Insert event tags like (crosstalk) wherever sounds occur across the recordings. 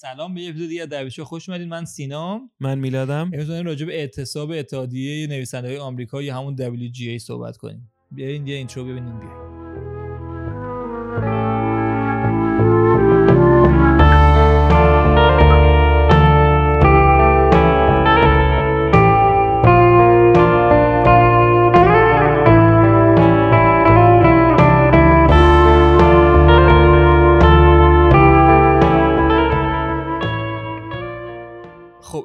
سلام به یه اپیزود دیگه درویشو خوش اومدید من سینام من میلادم. امروز راجع به اعتصاب اتحادیه نویسنده های آمریکا یا همون WGA صحبت کنیم. بیاین یه اینترو ببینیم بیاین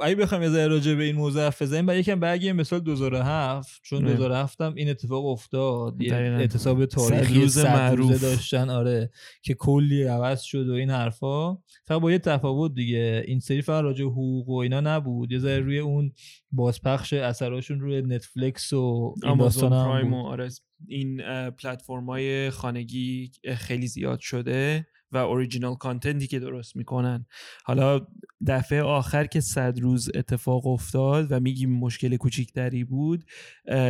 اگه بخوایم یه ذره راجع به این موضوع حرف بزنیم بعد یکم برگردیم مثال 2007 چون 2007 هم این اتفاق افتاد. یه اعتصاب تاریخی روز معروف. داشتن آره که کلی عوض شد و این حرفا. فقط با یه تفاوت دیگه این سری فقط راجع حقوق و اینا نبود. یه ذره روی اون بازپخش اثراشون روی نتفلیکس و این داستان هم آره این پلتفرم های خانگی خیلی زیاد شده. و original content ی که درست می‌کنن. حالا دفعه آخر که صد روز اتفاق افتاد و میگیم مشکل کوچیکتری بود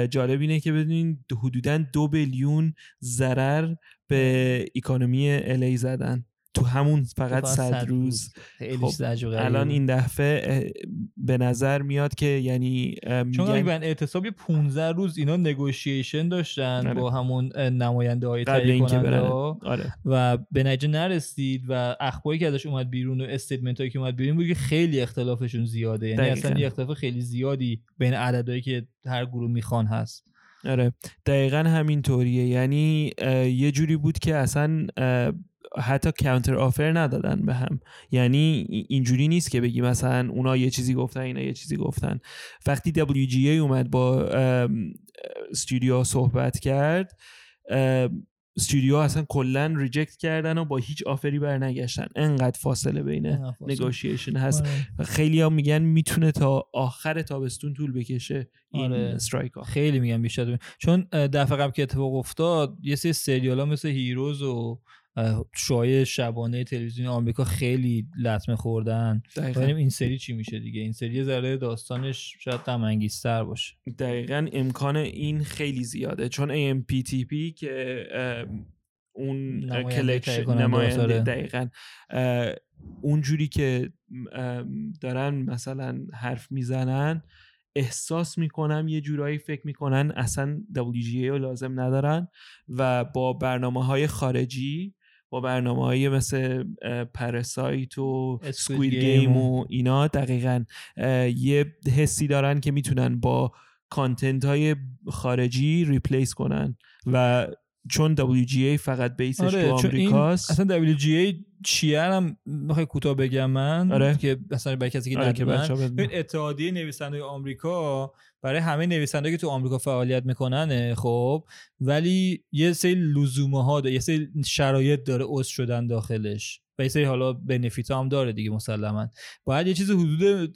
جالب اینه که بدونین حدودا دو billion ضرر به economy LA زدن. تو همون فقط صد روز. خب الان این دفعه به نظر میاد که یعنی چون اگه اعتصابی 15 روز اینا negotiation داشتن آره. با همون نماینده های تهیه آره. و به نتیجه نرسید و اخباری که ازش اومد بیرون و statement هایی که اومد بیرون بود که خیلی اختلافشون زیاده. یعنی اصلا یه اختلاف خیلی زیادی بین عددهایی که هر گروه می‌خوان هست. آره. دقیقا همین طوریه یعنی یه جوری بود که اصلا حتی کانتر آفر ندادن به هم. یعنی اینجوری نیست که بگی مثلا اونا یه چیزی گفتن اینا یه چیزی گفتن. وقتی WGA اومد با استودیو صحبت کرد استودیو اصلا کلا ریجکت کردن و با هیچ آفری بر نگشتن انقدر فاصله بین نگوشیشن هست. آره. خیلی ها میگن می‌تونه تا آخر تابستون طول بکشه این آره. strike ها. خیلی میگن بیشتر. چون دفعه قبل که اتفاق افتاد یه سری سریال ها مثل هیروز و شوهای شبانه تلویزیون آمریکا خیلی لطمه خوردن. ببینیم این سری چی میشه دیگه؟ این سری ذره داستانش شاید غم باشه. دقیقا امکان این خیلی زیاده. چون AMPTP که اون collection نماینده. دقیقا. اونجوری که دارن مثلا حرف می‌زنن احساس می‌کنم یه جورایی فکر می‌کنن اصلا WGA رو لازم ندارن و با برنامه های خارجی با برنامه های مثل پرسایت و سکوید گیم و اینا دقیقا یه حسی دارن که می‌تونن با کانتنت های خارجی ریپلیس کنن و چون WGA فقط بیسش آره، تو آمریکاست. اصلا WGA چیه هم می‌خوای کوتاه بگم من؟ آره. که مثلا برای کسی که آره اتحادیه نویسنده آمریکا برای همه نویسنده که تو آمریکا فعالیت می‌کنن خب ولی یه سری لزومه ها داره یه سری شرایط داره عضو شدن داخلش. و یه سری حالا بنفیت هم داره دیگه مسلما. باید یه چیز حدود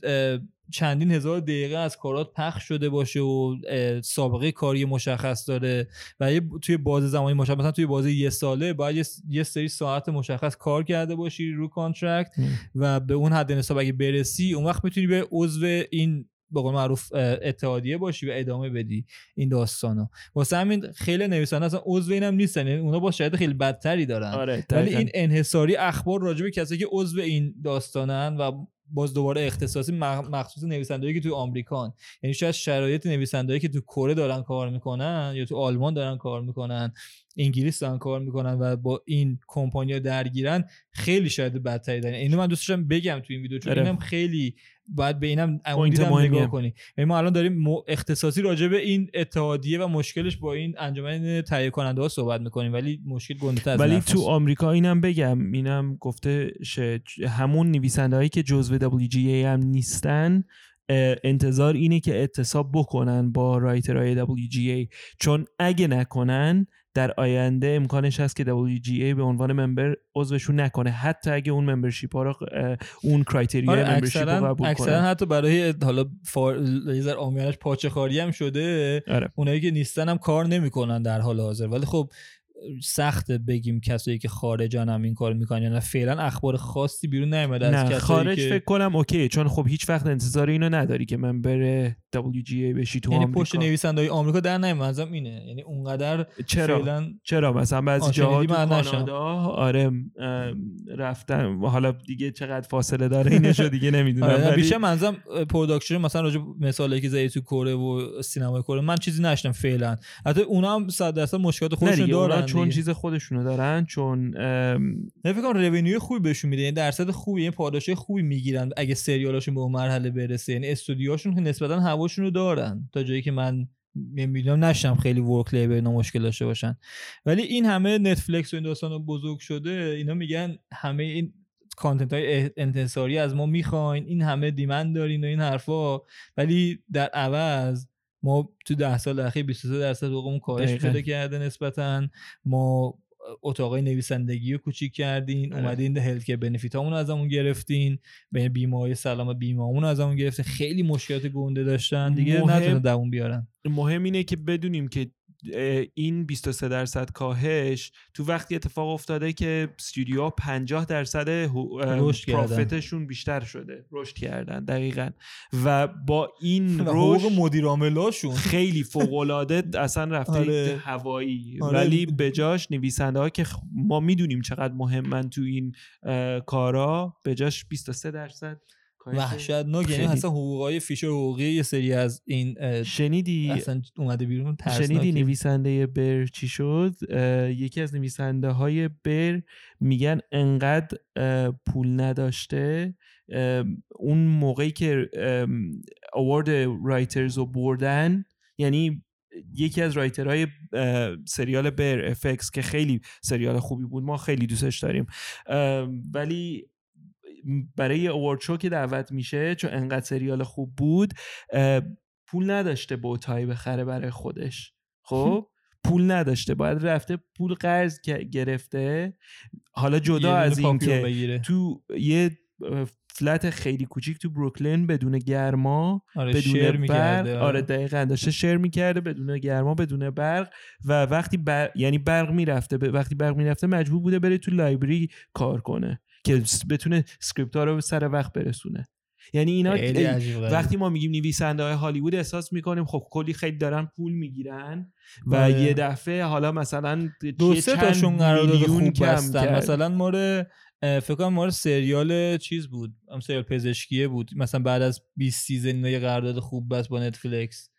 چندین هزار دقیقه از کارات پخش شده باشه و سابقه کاری مشخص داره و توی باز زمانی مشخص مثلا توی بازه یه ساله باید یه سری ساعت مشخص کار کرده باشی رو contract و به اون حد نصاب اگه برسی اون وقت می‌تونی به عضو این به قول معروف اتحادیه باشی و ادامه بدی این داستانو واسه همین خیلی نویسنده اصلا عضو اینم نیستن یعنی اونا با شاید خیلی بدتری دارن. آره، ولی این انحصاری اخبار راجع به کسایی که عضو این داستانن و باز دوباره اختصاصی مخصوص نویسندهایی که تو آمریکان یعنی شاید شرایط نویسندهایی که تو کره دارن کار می‌کنن یا تو آلمان دارن کار می‌کنن انگلیس دارن کار می‌کنن و با این کمپانیا درگیرن خیلی شاید بدتری دارن اینو من دوست داشتم بگم تو این ویدیو چون آره. اینم خیلی باید به اینم نگاه کنی. یعنی ما الان داریم اختصاصی راجع به این اتحادیه و مشکلش با این انجمن تهیه کننده ها صحبت می‌کنیم ولی مشکل گنده از ولی تو آمریکا اینم بگم اینم گفته همون نویسنده هایی که جزو WGA هم نیستن انتظار اینه که اعتصاب بکنن با رایترهای WGA چون اگه نکنن در آینده امکانش هست که WGA به عنوان ممبر عضوشون نکنه. حتی اگه اون ممبرشیپ ها رو اون کرایتریا آره ممبرشیپ رو قبول کنه حتی برای حالا فار... یه آمیانش پاچه خاری هم شده. آره. اونایی که نیستن هم کار نمی‌کنن در حال حاضر. ولی خب سخت بگیم کسایی که خارجان هم این کار می‌کنن یا نه. فعلا اخبار خاصی بیرون نیومده از کسایی خارج فکر کنم اوکی چون خب هیچ وقت انتظار اینو نداری که من بره WGA بشی تو یعنی آمریکا. پشت نویسنده های آمریکا در نمیاد اینه. یعنی اونقدر چرا؟ فعلا... چرا؟ مثلا بعضی جاها تو کانادا آره رفتن. حالا دیگه چقدر فاصله داره اینشو (laughs) دیگه نمی‌دونم آره بیشتر منظرم production مثلا راجع مثالی که زدی تو کره و سینمای کره من چیزی نشدم فعلا. حتی اونا هم 100 درصد مشکلات خودشون دارن. چون چیز خودشونو دارن چون فکر کنم رونیو خوبی بهشون میده. یعنی درصد خوبی یعنی پاداش خوبی می‌گیرن اگه سریالاشون به اون مرحله برسه. یعنی استودیوهاشون که نسبتا هواشون رو دارن. تا جایی که من می‌دونم نشم خیلی ورک لیبر اینا مشکل داشته باشن. ولی این همه نتفلیکس و این داستان بزرگ شده اینا میگن همه این کانتنت های انتصاری از ما می‌خواین این همه دیمند دارین و این حرفا. ولی در عوض ما تو ده سال اخیر 23 درصد حقوقمون کاهش پیدا کرده نسبتا. ما اتاقای نویسندگی رو کوچیک کردین آره. اومدین هلت که بنفیت همون از همون گرفتین بین بیمه های سلام بیمه همون از همون گرفتین. خیلی مشکلات گنده داشتن. دیگه نتونن دوون بیارن. مهم اینه که بدونیم که این 23 درصد کاهش تو وقتی اتفاق افتاده که استودیو 50 درصد پرافتشون بیشتر شده. رشد کردن دقیقا. و با این (laughs) رشد مدیر عاملاشون خیلی (laughs) فوق العاده اصلا رفته آره. هوایی. آره. ولی بجاش نویسنده ها که ما می‌دونیم چقدر مهمن تو این کارا بجاش 23 درصد. وحشتناک یعنی اصلا حقوقای فیشر حقوقی یه سری از این شنیدی؟ اصلا اومده بیرون شنیدی نویسنده بر چی شد؟ یکی از نویسنده های بر میگن انقدر پول نداشته. اون موقعی که اوارد رایترز رو بردن یعنی یکی از رایترهای سریال بر افکس که خیلی سریال خوبی بود ما خیلی دوستش داریم. ولی برای اوارد شو که دعوت میشه چون انقدر سریال خوب بود پول نداشته بوتایی بخره برای خودش. خب؟ (laughs) پول نداشته. باید رفته پول قرض گرفته. حالا جدا از این که تو یه flat خیلی کوچیک تو بروکلین بدون گرما آره بدون برق. آره. دقیقا داشته share می‌کرده بدون گرما بدون برق. و وقتی بر... یعنی برق می‌رفته وقتی برق می‌رفته مجبور بوده بره تو library کار کنه. که بتونه script ها رو به سر وقت برسونه. یعنی اینا وقتی ما میگیم نویسنده های هالیوود احساس می‌کنیم خب کلی خیلی دارن پول می‌گیرن و آره. یه دفعه حالا مثلا دو سه تاشون قرارداد خوب بستن. مثلا ما فکر کنم سریال چیز بود. هم سریال پزشکیه بود. مثلا بعد از 20 season یه قرارداد خوب بست با نتفلیکس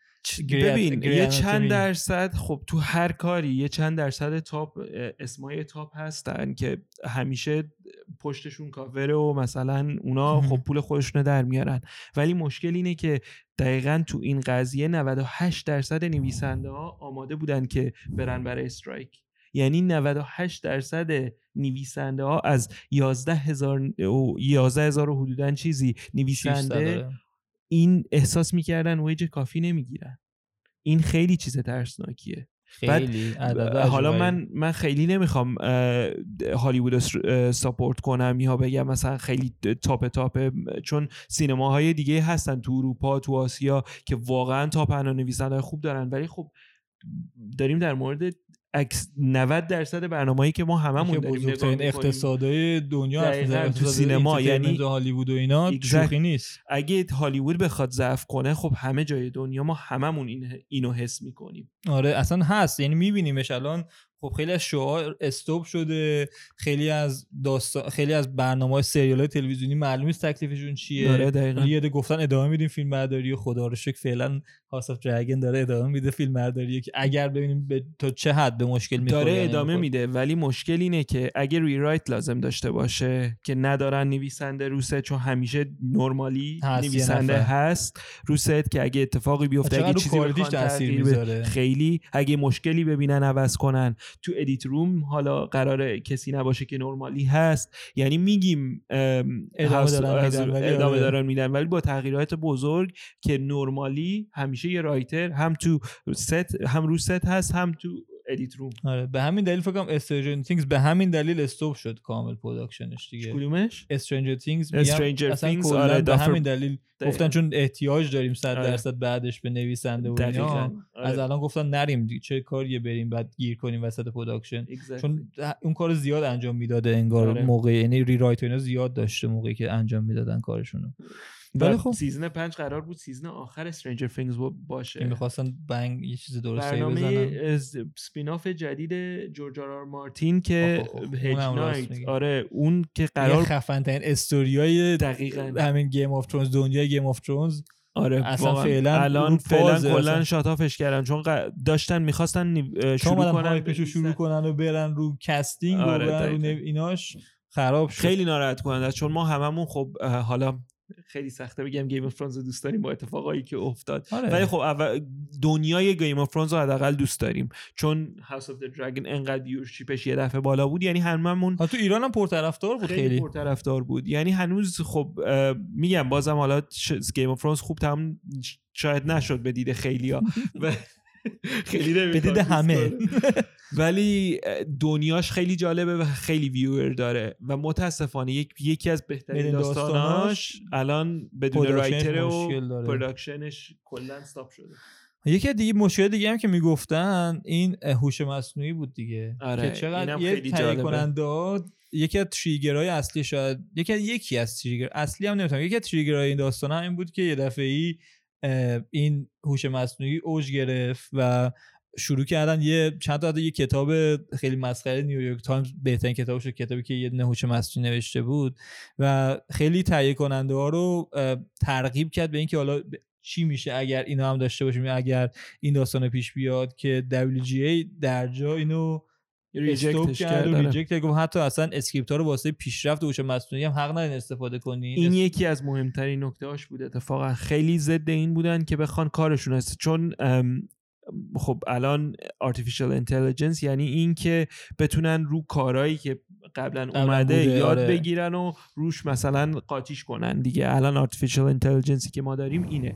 ببین یه چند درصد خب تو هر کاری یه چند درصد top اسمای top هستن که همیشه پشتشون کاوره و مثلا اونا خب پول خودشون در میارن. ولی مشکل اینه که دقیقا تو این قضیه 98 درصد نویسنده ها آماده بودن که برن برای استرایک. یعنی 98 درصد نویسنده ها از 11 هزار 11 هزار حدودا چیزی نویسنده این احساس می‌کردن ویج کافی نمی‌گیرن. این خیلی چیز ترسناکیه. خیلی حالا من من خیلی نمی‌خوام هالیوود ساپورت کنم یا بگم مثلا خیلی تاپ تاپ چون سینماهای دیگه هستن تو اروپا تو آسیا که واقعا تاپ نویسنده خوب دارن. ولی خب داریم در مورد 90 درصد برنامه‌ای که ما هممون داریم بزرگترین اقتصادهای دنیا تو سینما یعنی هالیوود و اینا شوخی نیست. اگه هالیوود بخواد ضعف کنه خب همه جای دنیا ما هممون این اینو حس می‌کنیم. آره اصلا هست. یعنی میبینیمش الان خب خیلی از شوها استوب شده. خیلی از داستان خیلی از برنامه های سریال های تلویزیونی معلوم نیست تکلیفشون چیه. آره یه گفتن ادامه میدیم فیلم برداری و خدا رو شکر فعلا هاوس اف دراگون داره ادامه میده فیلم برداری. که اگر ببینیم به تا چه حد به مشکل می‌خوره داره ادامه میده. ولی مشکل اینه که اگه ریرایت لازم داشته باشه که ندارن نویسنده رو سته چون همیشه normally نویسنده هست روست که اگه اتفاقی بیفته اگه چیزی خیلی. اگه مشکلی ببینن عوض کنن. تو edit room حالا قرار کسی نباشه که normally هست یعنی میگیم ادامه دارن میدن ادامه آره. دارن میدن ولی با تغییرات بزرگ که نرمالی همیشه یه رایتر هم تو ست هم رو ست هست هم تو edit room آره به همین دلیل فکر کنم Stranger Things به همین دلیل stop شد کامل production ش دیگه. کدومش؟ Stranger Things Stranger Things آره به همین دلیل گفتن چون احتیاج داریم 100 آره. درصد بعدش به نویسنده و اینا آره. از الان گفتن نریم دیگه چه کاریه بریم بعد گیر کنیم وسط production چون اون کار زیاد انجام می‌داده انگار آره. موقع یعنی rewrite اینا زیاد داشته موقعی که انجام می‌دادن کارشونو. ولی خب. season پنج قرار بود season آخر Stranger Things باشه. می‌خواستن bang یه چیز درسته برنامه spin-off جدید جورج آر مارتین که Hedge Knight آره اون که قرار خفن ترین استوریای دقیقاً. همین Game of Thrones دنیای Game of Thrones آره اصلا فعلا الان فعلا کلا شاتافش کردن. چون داشتن می‌خواستن شروع کنن شروع کنن و برن رو casting آره و برن رو ایناش خراب شد. خیلی ناراحت کننده چون ما هممون خب حالا خیلی سخته بگم Game of رو دوست داریم با اتفاقایی که افتاد. آره. ولی خب اول دنیای Game of Thrones رو حداقل دوست داریم. چون House of Dragon انقدر ویورشیپش یه دفعه بالا بود یعنی هممون تو ایران هم پرطرفدار بود خیلی, خیلی. پرطرفدار بود. یعنی هنوز خب میگم بازم حالا Game of Thrones خوب تمام شاید نشد به دید خیلیا (laughs) خیلی به همه. (laughs) ولی دنیاش خیلی جالبه و خیلی viewer داره و متاسفانه یک یکی از بهترین داستاناش الان بدون writer و production ش کلا stop شده. یکی دیگه مشکل دیگه هم که می‌گفتن این هوش مصنوعی بود دیگه. آره که چقدر یه تهیه کننده یکی از trigger های اصلی شاید یکی از یکی از trigger اصلی هم نمی‌تونم یکی از trigger های این داستان این بود که یه دفعه ای این هوش مصنوعی اوج گرفت و شروع کردن یه چند تا یه کتاب خیلی مسخره نیویورک تایمز بهترین کتاب شد کتابی که یه هوش مصنوعی نوشته بود و خیلی تهیه کننده ها رو ترغیب کرد به اینکه حالا چی میشه اگر اینا هم داشته باشیم اگر این داستان پیش بیاد که WGA در جا اینو reject ش کرد و reject آره. گفت حتی اصلا script ها رو واسه پیشرفت هوش مصنوعی هم حق ندارین استفاده کنین این یکی از مهمترین نکته هاش بود اتفاقا خیلی ضد این بودن که بخوان کارشون است چون خب الان artificial intelligence یعنی این که بتونن رو کارهایی که قبلا اومده یاد آره. بگیرن و روش مثلا قاطیش کنن دیگه الان artificial intelligence که ما داریم اینه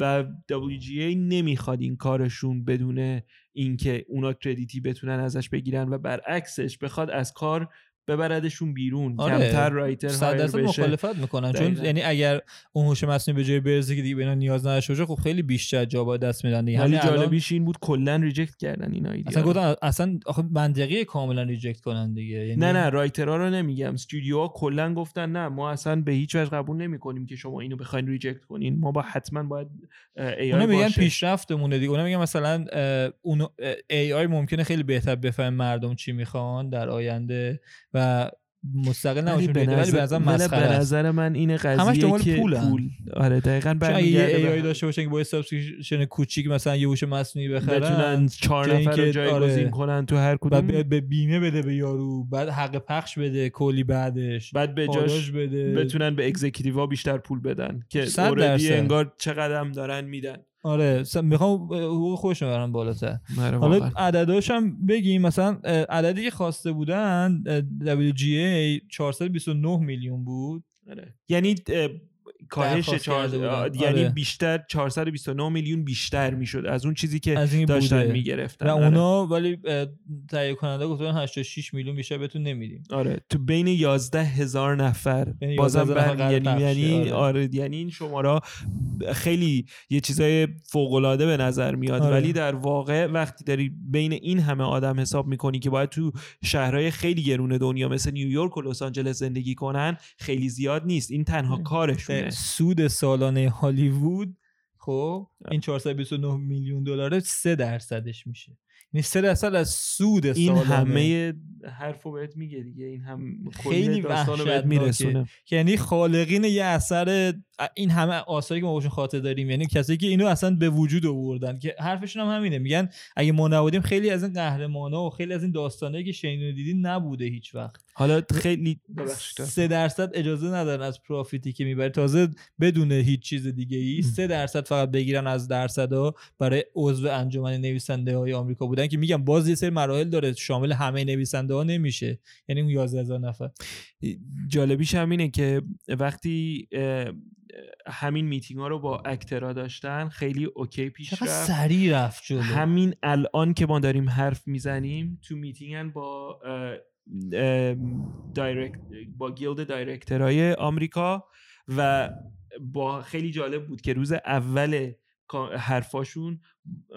و WGA نمی‌خواد این کارشون بدون اینکه اونا کردیتی بتونن ازش بگیرن و برعکسش بخواد از کار ببردشون بیرون آره. کمتر رایتر هایر بشه. مخالفت می‌کنن. چون یعنی اگر اون هوش مصنوعی به جای برزه که دیگه به اینا نیاز نداشته باشه خب خیلی بیشتر جا با دست میدن دیگه. ولی جالبیش این بود کلا reject کردن اینا اصلا گفتن اصلا آخه منطقی کاملا reject کنن دیگه. یعنی نه نه writer ها رو نمیگم. استودیوها کلا گفتن نه ما اصلا به هیچ وجه قبول نمی‌کنیم که شما اینو بخواین reject کنین. ما با حتما باید AI میگن پیشرفتمونه دیگه. اونا میگن مثلا اون AI ممکنه خیلی بهتر بفهم مردم چی می‌خوان در آینده و مستقل نباشه ولی به نظر مسخره به نظر من این قضیه که پول آره دقیقاً برمیگرده یه ای داشته باشن که با سابسکریپشن کوچیک مثلا یه هوش مصنوعی بخرن بتونن چهار نفر رو جایگزین آره. کنن تو هر کدوم. بعد به بیمه بده به یارو بعد حق پخش بده کلی بعدش بعد به جاش بده. بتونن به اگزیکیتیوا بیشتر پول بدن که اوردی انگار چقدر هم دارن میدن. آره می‌خوام حقوق خوش ببرم بالاتر. آره، حالا عدداش هم بگیم مثلا عددی که خواسته بودن WGA 429 میلیون بود. آره. یعنی کاهش چهار... یعنی آره. بیشتر 429 میلیون بیشتر می‌شد از اون چیزی که از داشتن می‌گرفتن. و اونا آره. ولی تهیه کننده گفتن 86 میلیون بیشتر بهتون نمیدیم. آره. تو بین 11 هزار نفر. یعنی بازم بر یعنی یعنی آره. آره. یعنی این شماره خیلی یه چیزای فوق العاده به نظر میاد. آره. ولی در واقع وقتی داری بین این همه آدم حساب می‌کنی که باید تو شهرهای خیلی گرون دنیا مثل نیویورک و لس آنجلس زندگی کنن خیلی زیاد نیست. این تنها کارشونه. سود سالانه هالیوود خب این 429 میلیون دلار 3 درصدش میشه. یعنی 3 درصد از سود این همه حرفو بهت میگه دیگه. این هم خیلی داستانو بهت میرسونه. یعنی خالقین یه اثر این همه آثاری که ما باشون خاطر داریم یعنی کسی که اینو اصلا به وجود آوردن که حرفشون هم همینه. میگن اگه ما نبودیم خیلی از این قهرمانا و خیلی از این داستانایی که شنیدین دیدین نبوده هیچ وقت. حالا خیلی سه درصد اجازه ندارن از profit ی که می‌بره. تازه بدون هیچ چیز دیگه ای سه درصد فقط بگیرن از درصدا برای عضو انجمن نویسنده های آمریکا بودن که میگم باز یه سری مراحل داره شامل همه نویسنده ها نمیشه. یعنی اون 11000 نفر. جالبیش همینه که وقتی همین میتینگ ها رو با actor ا داشتن خیلی okay پیش رفت. سریع رفت جلو. همین الان که ما داریم حرف می‌زنیم تو میتینگن با direct با guild director های آمریکا و با خیلی جالب بود که روز اول حرفاشون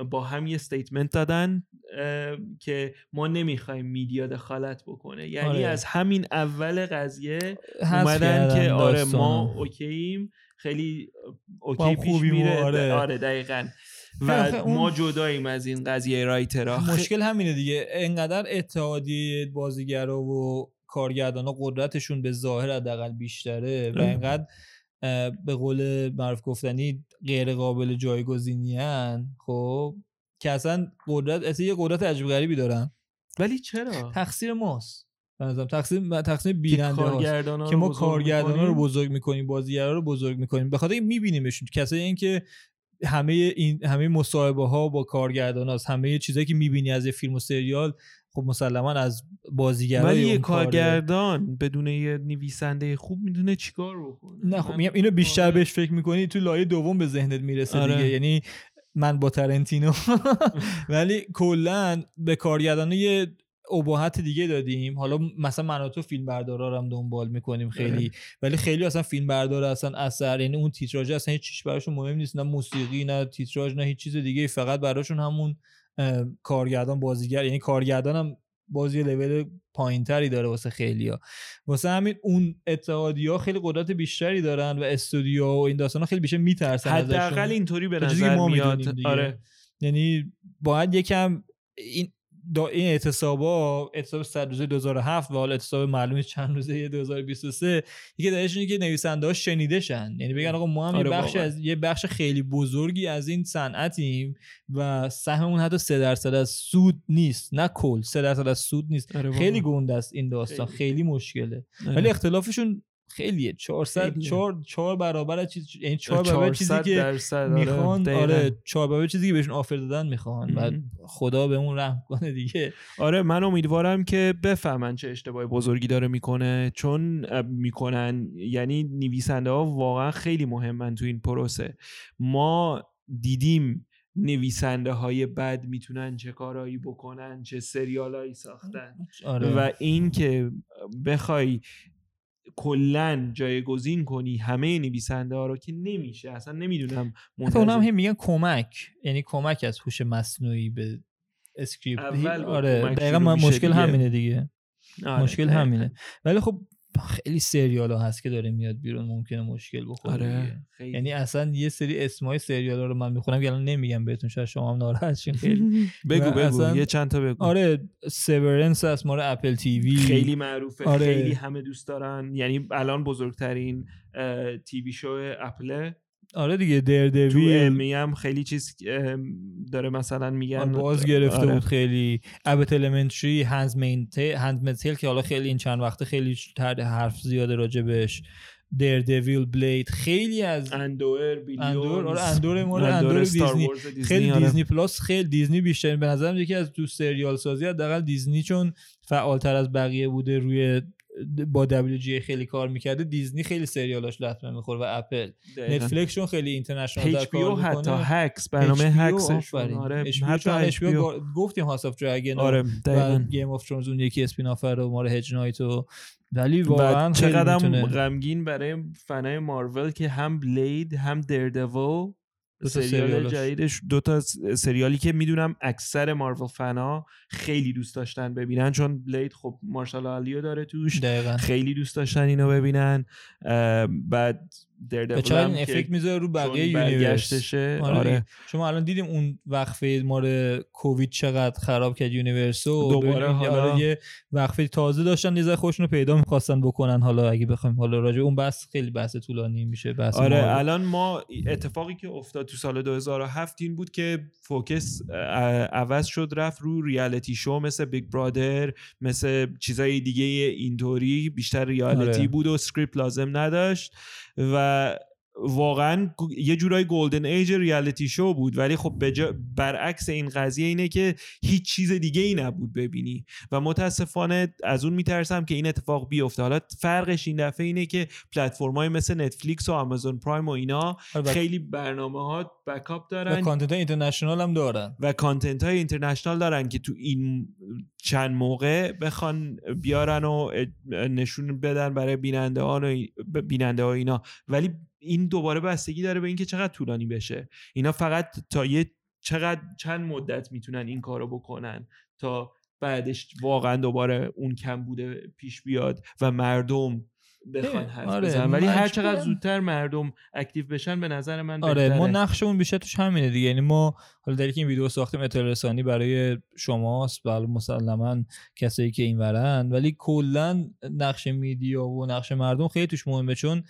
با هم یه statement دادن. که ما نمی‌خوایم media دخالت بکنه. یعنی آره. از همین اول قضیه اومدن که آره ما okay یم خیلی okay پیش میره. آره. آره دقیقا. و ما جداییم از این قضیه writer ا مشکل همینه دیگه. انقدر اتحادی بازیگرا و کارگردان قدرتشون به ظاهر حداقل بیشتره و انقدر به قول معروف گفتنی غیر قابل جایگزینی خب؟ که اصلا قدرت اصلا یه قدرت عجیب غریبی دارن. ولی چرا؟ تقصیر ماست. تقسیم تقسیم بیننده که ما کارگردان رو بزرگ می‌کنیم بازیگرا رو بزرگ می‌کنیم. به خاطر میبینیمشون کسایی این که همه این همه مصاحبه ها با کارگردان هاست همه چیزایی که می‌بینی از یه فیلم و سریال خب مسلما از بازیگرای ولی یه کارگردان بدون یه نویسنده خوب می‌دونه چیکار بکنه؟ نه خب میگم اینو بیشتر. بهش فکر می‌کنی تو لایه دوم به ذهنت می‌رسه آره. دیگه. یعنی من با ترنتینو. (laughs) ولی کلا به کارگردان یه ابهت دیگه دادیم. حالا مثلا من تو فیلم بردارا هم دنبال می‌کنیم خیلی. آره. ولی خیلی اصلا فیلم بردار اصلا اثر یعنی اون تیتراژ اصلا هیچ چیز براشون مهم نیست. نه موسیقی نه تیتراژ نه هیچ چیز دیگه فقط براشون همون کارگردان بازیگر. یعنی کارگردان هم بازی لول پایینتری داره واسه خیلیا واسه همین اون اتحادی خیلی قدرت بیشتری دارن و استودیو و این داستان خیلی بیشتر میترسن حداقل اینطوری به نظر میاد. آره. یعنی باید یکم این دا این اعتصابا اعتصاب 100 روزه 2007 و حالا اعتصاب معلومه چند روزه 2023 یکی دلیلش اینه که نویسنده ها شنیده شن یعنی بگن آقا ما هم آره یه بخش از یه بخش خیلی بزرگی از این صنعتیم و سهممون حتی 3 درصد از سود نیست. نه کل 3 درصد از سود نیست. آره خیلی گنده است این داستان. خیلی, خیلی مشکله. آره. ولی اختلافشون خیلیه. 400 4 4 برابر چیز یعنی 4 برابر چیزی که آره، می‌خوان آره 4 برابر چیزی که بهشون آفر دادن می‌خوان. و خدا بهمون رحم کنه دیگه. آره من امیدوارم که بفهمن چه اشتباهی بزرگی داره می‌کنه. چون می‌کنن. یعنی نویسنده ها واقعا خیلی مهمن تو این پروسه. ما دیدیم نویسنده های بد می‌تونن چه کارهایی بکنن چه سریالهایی ساختن. آره. و این که بخوای کلا جایگزین کنی همه نویسنده ها رو که نمیشه. اصلا نمی‌دونم اونم هم میگن کمک. یعنی کمک از هوش مصنوعی به script آره دقیقا مشکل همینه دیگه. آره. مشکل همینه. ولی خب خیلی سریال ها هست که داره میاد بیرون ممکنه مشکل بخوره آره. یعنی اصلا یه سری اسمای سریال ها رو من می‌خونم که الان نمیگم بهتون شاید شما هم ناراحت شین. خیلی (laughs) بگو بگو یه چند تا بگو. آره Severance از مال Apple TV خیلی معروفه آره. خیلی همه دوست دارن. یعنی الان بزرگترین تیوی شو اپل آره دیگه دردویل تو هم خیلی چیز داره مثلا میگن. آره، باز گرفته آره. بود خیلی. ابت المنتری هنز مینتیل که حالا خیلی این چند وقته خیلی حرف زیاده راجبش دردویل بلید خیلی از اندور اندور آره اندور مال اندور دیزنی خیلی آره. دیزنی پلاس خیلی دیزنی بیشتر به نظرم یکی از تو سریال سازی حداقل دیزنی چون فعالتر از بقیه بوده روی با جی خیلی کار می‌کرده دیزنی خیلی سریالاش لطمه می‌خوره و اپل. نتفلیکس چون خیلی اینترنشنال در کار می‌کنه. حتی هکس برنامه هکس آره حتی اچ گفتیم هاوس اف دراگون آره و گیم اف ترونز اون یکی اسپینافر و مال هج نایت و ولی واقعا چقدر غمگین برای فنای مارول که هم بلید هم دردویل دو سریال جدیدش. دو تا سریالی که می‌دونم اکثر مارول فنا خیلی دوست داشتن ببینن چون بلید خب مارشال آلیو داره توش. دقیقا. خیلی دوست داشتن اینو ببینن. بعد به این effect می‌ذاره رو بقیه universe. آره, آره. شما الان دیدیم اون وقفه مال کووید چقدر خراب کرد universe و دوباره حالا یه وقفه تازه داشتن یه خودشون رو پیدا می‌خواستن بکنن. حالا اگه بخوایم حالا راجع اون بحث خیلی بحث طولانی میشه بحث آره الان ما اتفاقی که افتاد تو سال 2007 این بود که focus عوض شد رفت رو reality show مثل Big Brother مثل چیزای دیگه اینطوری بیشتر reality آره. بود و script لازم نداشت. و uh, واقعا یه جورای golden age reality show بود ولی خب برعکس این قضیه اینه که هیچ چیز دیگه ای نبود ببینی. و متاسفانه از اون میترسم که این اتفاق بیفته. حالا فرقش این دفعه اینه که پلتفرم های مثل نتفلیکس و آمازون پرایم و اینا آره، خیلی برنامه ها backup دارن. و content international هم دارن. و content های international دارن که تو این چند موقع بخوان بیارن و نشون بدن برای بیننده ها بیننده ها اینا. ولی این دوباره بستگی داره به اینکه چقدر طولانی بشه. اینا فقط تا یه چقدر چند مدت می‌تونن این کارو بکنن تا بعدش واقعا دوباره اون کم بوده پیش بیاد و مردم بخوان حرف آره ولی هر چقدر زودتر مردم اکتیو بشن به نظر من آره ما نقشمون بیشتر توش همینه دیگه. یعنی ما حالا در این ویدیو ساختیم اطلاع رسانی برای شماست بله مسلما کسایی که این ورن ولی کلا نقش میدیا و نقش مردم خیلی توش مهمه. چون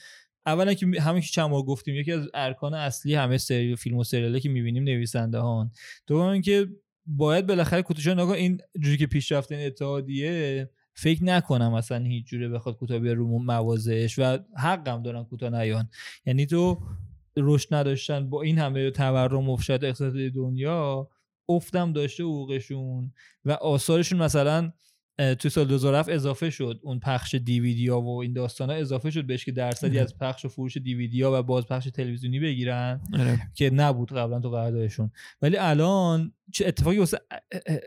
اولا که همه که چند بار گفتیم یکی از ارکان اصلی همه سری فیلم و سریاله که می‌بینیم نویسنده هان. دوم اینکه باید بالاخره کوتوشان نگاه این جوری که پیشرفت این اتحادیه فکر نکنم اصلا هیچ جوره بخواد کوتاه بیاره رو موازش و حقم دارن کوتاه نیان. یعنی تو رشد نداشتن با این همه تورم و اقتصادی دنیا افتم داشته حقوقشون و آثارشون مثلا تو سال 2007 اضافه شد. اون پخش دیویدی ها و این داستان ها اضافه شد بهش که درصدی از پخش و فروش دیویدی ها و باز پخش تلویزیونی بگیرن آره. که نبود قبلا تو قراردادشون. ولی الان چه اتفاقی واسه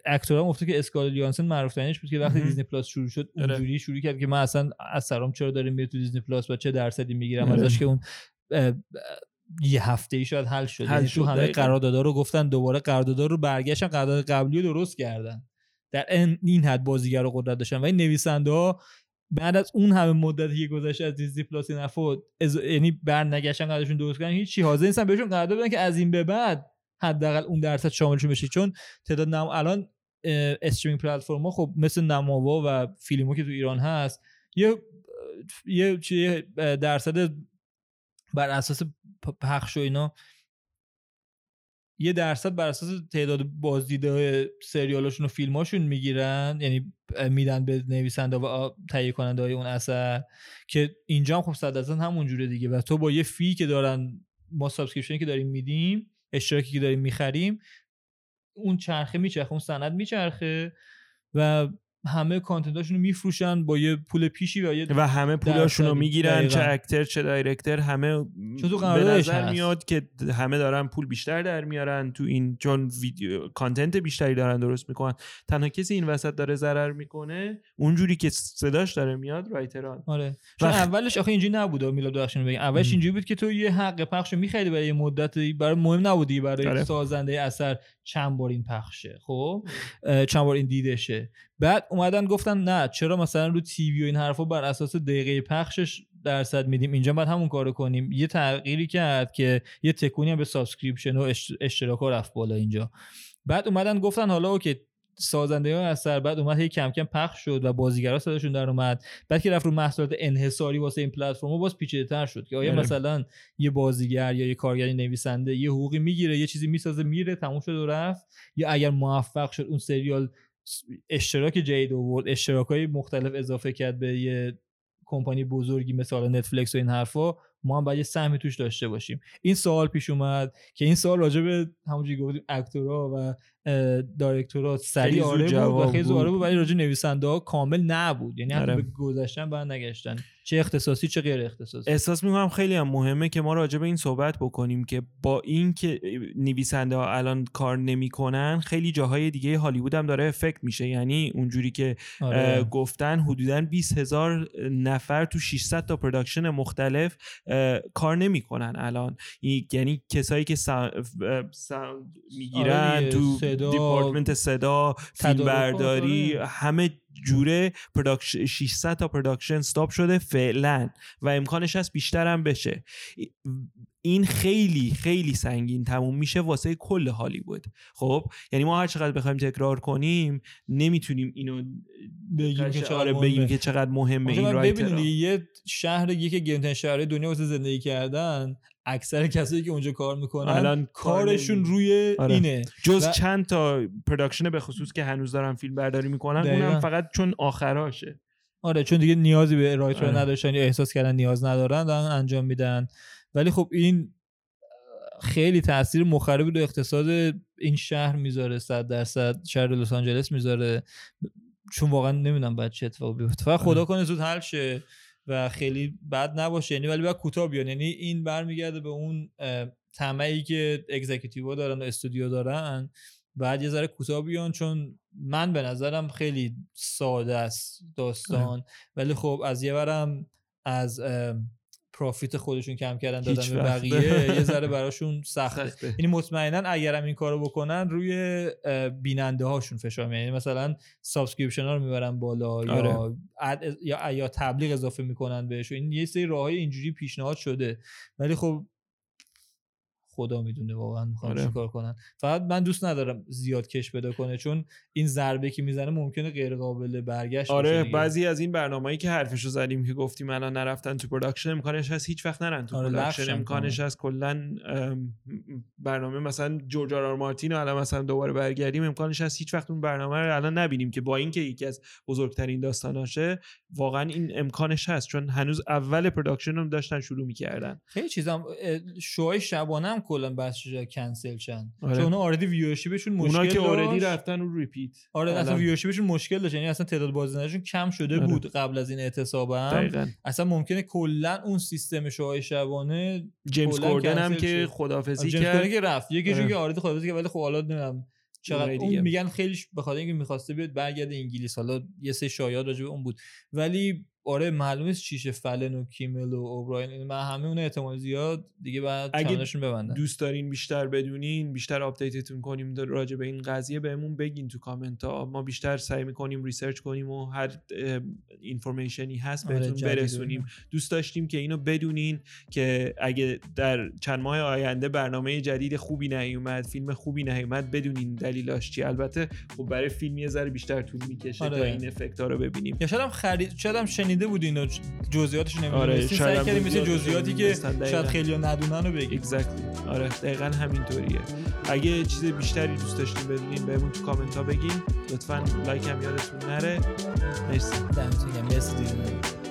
اکتورها افتاد که اسکال یانسن معروف بود که وقتی دیزنی پلاس شروع شد آره. اونجوری شروع کرد که من اصلا از سرام چرا داریم میره تو دیزنی پلاس و چه درصدی می‌گیرم؟ آره. ازش که اون یه هفته ای شاید حل شد. حل یعنی تو همه قراردادها رو گفتن دوباره قراردادها رو برگشتن قرارداد قبلی رو درست کردن. در این حد بازیگر رو قدرت داشتن. و این نویسنده ها بعد از اون همه مدتی که گذشته از دیزنی پلاس نفو از... یعنی بر نگشتن قراردادشون درست کردن هیچ چی حاضر نیستن بهشون قرارداد بدن که از این به بعد حداقل اون درصد شاملشون بشه. چون تعداد نم الان streaming ها خب مثل نماوا و فیلمو که تو ایران هست یه یه درصد بر اساس پخش و اینا یه درصد بر اساس تعداد بازدیده سریالاشون و فیلماشون می‌گیرن؟ یعنی میدن به نویسنده و تهیه کننده های اون اثر؟ که اینجا هم خب صد درصد همون جوره دیگه. و تو با یه fee که دارن ما subscription ی که داریم میدیم اشتراکی که داریم می‌خریم اون چرخه میچرخه اون سند میچرخه و همه کانتنتاشون رو میفروشن با یه پول پیشی و یه و همه پولاشون رو می‌گیرن چه اکتر چه دایرکتر همه تو به نظر میاد که همه دارن پول بیشتر در میارن تو این چون ویدیو کانتنت بیشتری دارن درست می‌کنن. تنها کسی این وسط داره ضرر می‌کنه اونجوری که صداش داره میاد رایتران. آره. چون اولش آخه اینجوری نبود میلاد بخشن بگم اولش اینجوری بود که تو یه حق پخش میخریدی برای مدت برای مهم نبودی برای آره. سازنده اثر. چند بار این پخشه خب؟ چند بار این دیدشه. بعد اومدن گفتن نه چرا مثلا رو TV و این حرفا بر اساس دقیقه پخشش درصد میدیم؟ اینجا باید همون کارو کنیم. یه تغییری کرد که یه تکونی هم به subscription و اشتراک ها رفت بالا اینجا. بعد اومدن گفتن حالا okay سازنده ها اثر بعد اومد هی کم کم پخش شد و بازیگرا صداشون در اومد بعد که رفت رو محصولات انحصاری واسه این پلتفرم باز پیچیده تر شد که آیا بله. مثلا یه بازیگر یا یه کارگری نویسنده یه حقوقی می‌گیره یه چیزی می‌سازه میره تموم شد و رفت یا اگر موفق شد اون سریال اشتراک جدید آورد اشتراک های مختلف اضافه کرد به یه کمپانی بزرگی مثل نتفلیکس و این حرفا ما هم باید یه سهمی توش داشته باشیم. این سوال پیش اومد که این سوال راجع به همونجوری گفتیم اکتورا و دایرکتورا سریع آره بود و خیلی بود. ولی راجع نویسنده ها کامل نبود. یعنی آره. به گذشتن بعد نگشتن چه اختصاصی چه غیر اختصاصی. احساس می‌کنم خیلی هم مهمه که ما راجع به این صحبت بکنیم که با این که نویسنده ها الان کار نمی‌کنن خیلی جاهای دیگه هالیوود هم داره affect میشه. یعنی اونجوری که آره. گفتن حدودا 20 هزار نفر تو 600 تا production مختلف کار نمی‌کنن الان. یعنی کسایی که sound می‌گیرن آره تو دیپارتمنت صدا فیلم برداری همه جوره 600 تا production stop شده فعلا و امکانش هست بیشتر هم بشه. این خیلی خیلی سنگین تموم میشه واسه کل هالیوود. خب یعنی ما هر چقدر بخوایم تکرار کنیم نمی‌تونیم اینو بگیم که چقدر بگیم که چقدر مهمه این writer. یه شهر یکی گرونترین شهر دنیا واسه زندگی کردن اکثر کسایی که اونجا کار می‌کنن الان کارشون روی آره. اینه. جز چند تا production به خصوص که هنوز دارن فیلم برداری می‌کنن اونم فقط چون آخراشه. آره چون دیگه نیازی به writer آره. نداشتن یا احساس کردن نیاز ندارن دارن انجام میدن. ولی خب این خیلی تاثیر مخربی رو اقتصاد این شهر می‌ذاره صد درصد شهر لس آنجلس می‌ذاره. چون واقعا نمی‌دونم بعد چه اتفاقی بیفته. فقط خدا آره. کنه زود حل شه و خیلی بد نباشه. یعنی ولی باید کوتاه بیان. یعنی این برمیگرده به اون طمعی که executive دارن و استودیو دارن. بعد یه ذره کوتاه بیان چون من به نظرم خیلی ساده است داستان. ولی خب از یه برم از profit خودشون کم کردن دادن به بقیه یه (laughs) ذره براشون سخته. یعنی مطمئنا اگرم این کارو بکنن روی بیننده هاشون فشار یعنی مثلا subscription ها رو می‌برن بالا آره. یا یا تبلیغ اضافه می‌کنن بهش این یه سری راههای اینجوری پیشنهاد شده. ولی خب خدا می‌دونه واقعا می‌خوان آره. چیکار کنن. فقط من دوست ندارم زیاد کش پیدا کنه چون این ضربه که می‌زنه ممکنه غیر قابل برگشت آره بعضی از این برنامه‌ای که حرفشو زدیم که گفتیم الان نرفتن تو production امکانش هست هیچ وقت نرن تو آره production امکانش هست کلا برنامه مثلا جورج آر مارتین رو الان مثلا دوباره برگردیم امکانش هست هیچ وقت اون برنامه رو الان نبینیم که با اینکه یکی از بزرگترین داستاناشه واقعا این امکانش هست چون هنوز اول production رو داشتن شروع می‌کردن. خیلی چیزا شوهای شبانه هم کلا بس کنسل شدن آره. چون already viewership شون مشکل اونا که already رفتن رو repeat آره اصلا viewership شون مشکل داشت. یعنی اصلا تعداد بازدیدشون کم شده آره. بود قبل از این اعتصابم. اصلا ممکنه کلا اون سیستم شوهای شبانه جیمز کوردن هم که خدافظی کرد جیمز که رفت. یکیشون آره. که already خدافظی کرد ولی خب حالا نمی‌دونم چقدر. اون میگن خیلی به خاطر اینکه می‌خواسته بیاد برگرده انگلیس. حالا یه سه شایعات راجع اون بود. ولی آره معلومه چیش فالون و کیمل و اوبراین. من همه اون احتمال زیاد دیگه بعد اگه ببندن. دوست دارین بیشتر بدونین بیشتر update تون کنیم راجع به این قضیه بهمون بگین تو کامنت ها ما بیشتر سعی می‌کنیم research کنیم و هر information ی هست آره، بهتون برسونیم. دوست داشتیم که اینو بدونین که اگه در چند ماه آینده برنامه جدید خوبی نیومد فیلم خوبی نیومد بدونین دلیلاش چی. البته خب برای فیلم یه ذره بیشتر طول می‌کشه آره. تا این افکت ها رو ببینیم. یا شاید خرید شاید هم شنیده بود اینو جزئیاتش نمی‌دونستی آره سعی کردیم مثل جزئیاتی که شاید خیلی ندونن رو بگیم exactly. آره دقیقا همینطوریه. اگه چیز بیشتری دوست داشتین بدونین بهمون تو کامنت ها بگین. لطفا لایک هم یادتون نره. مرسی. دمتون گرم. مرسی دیدین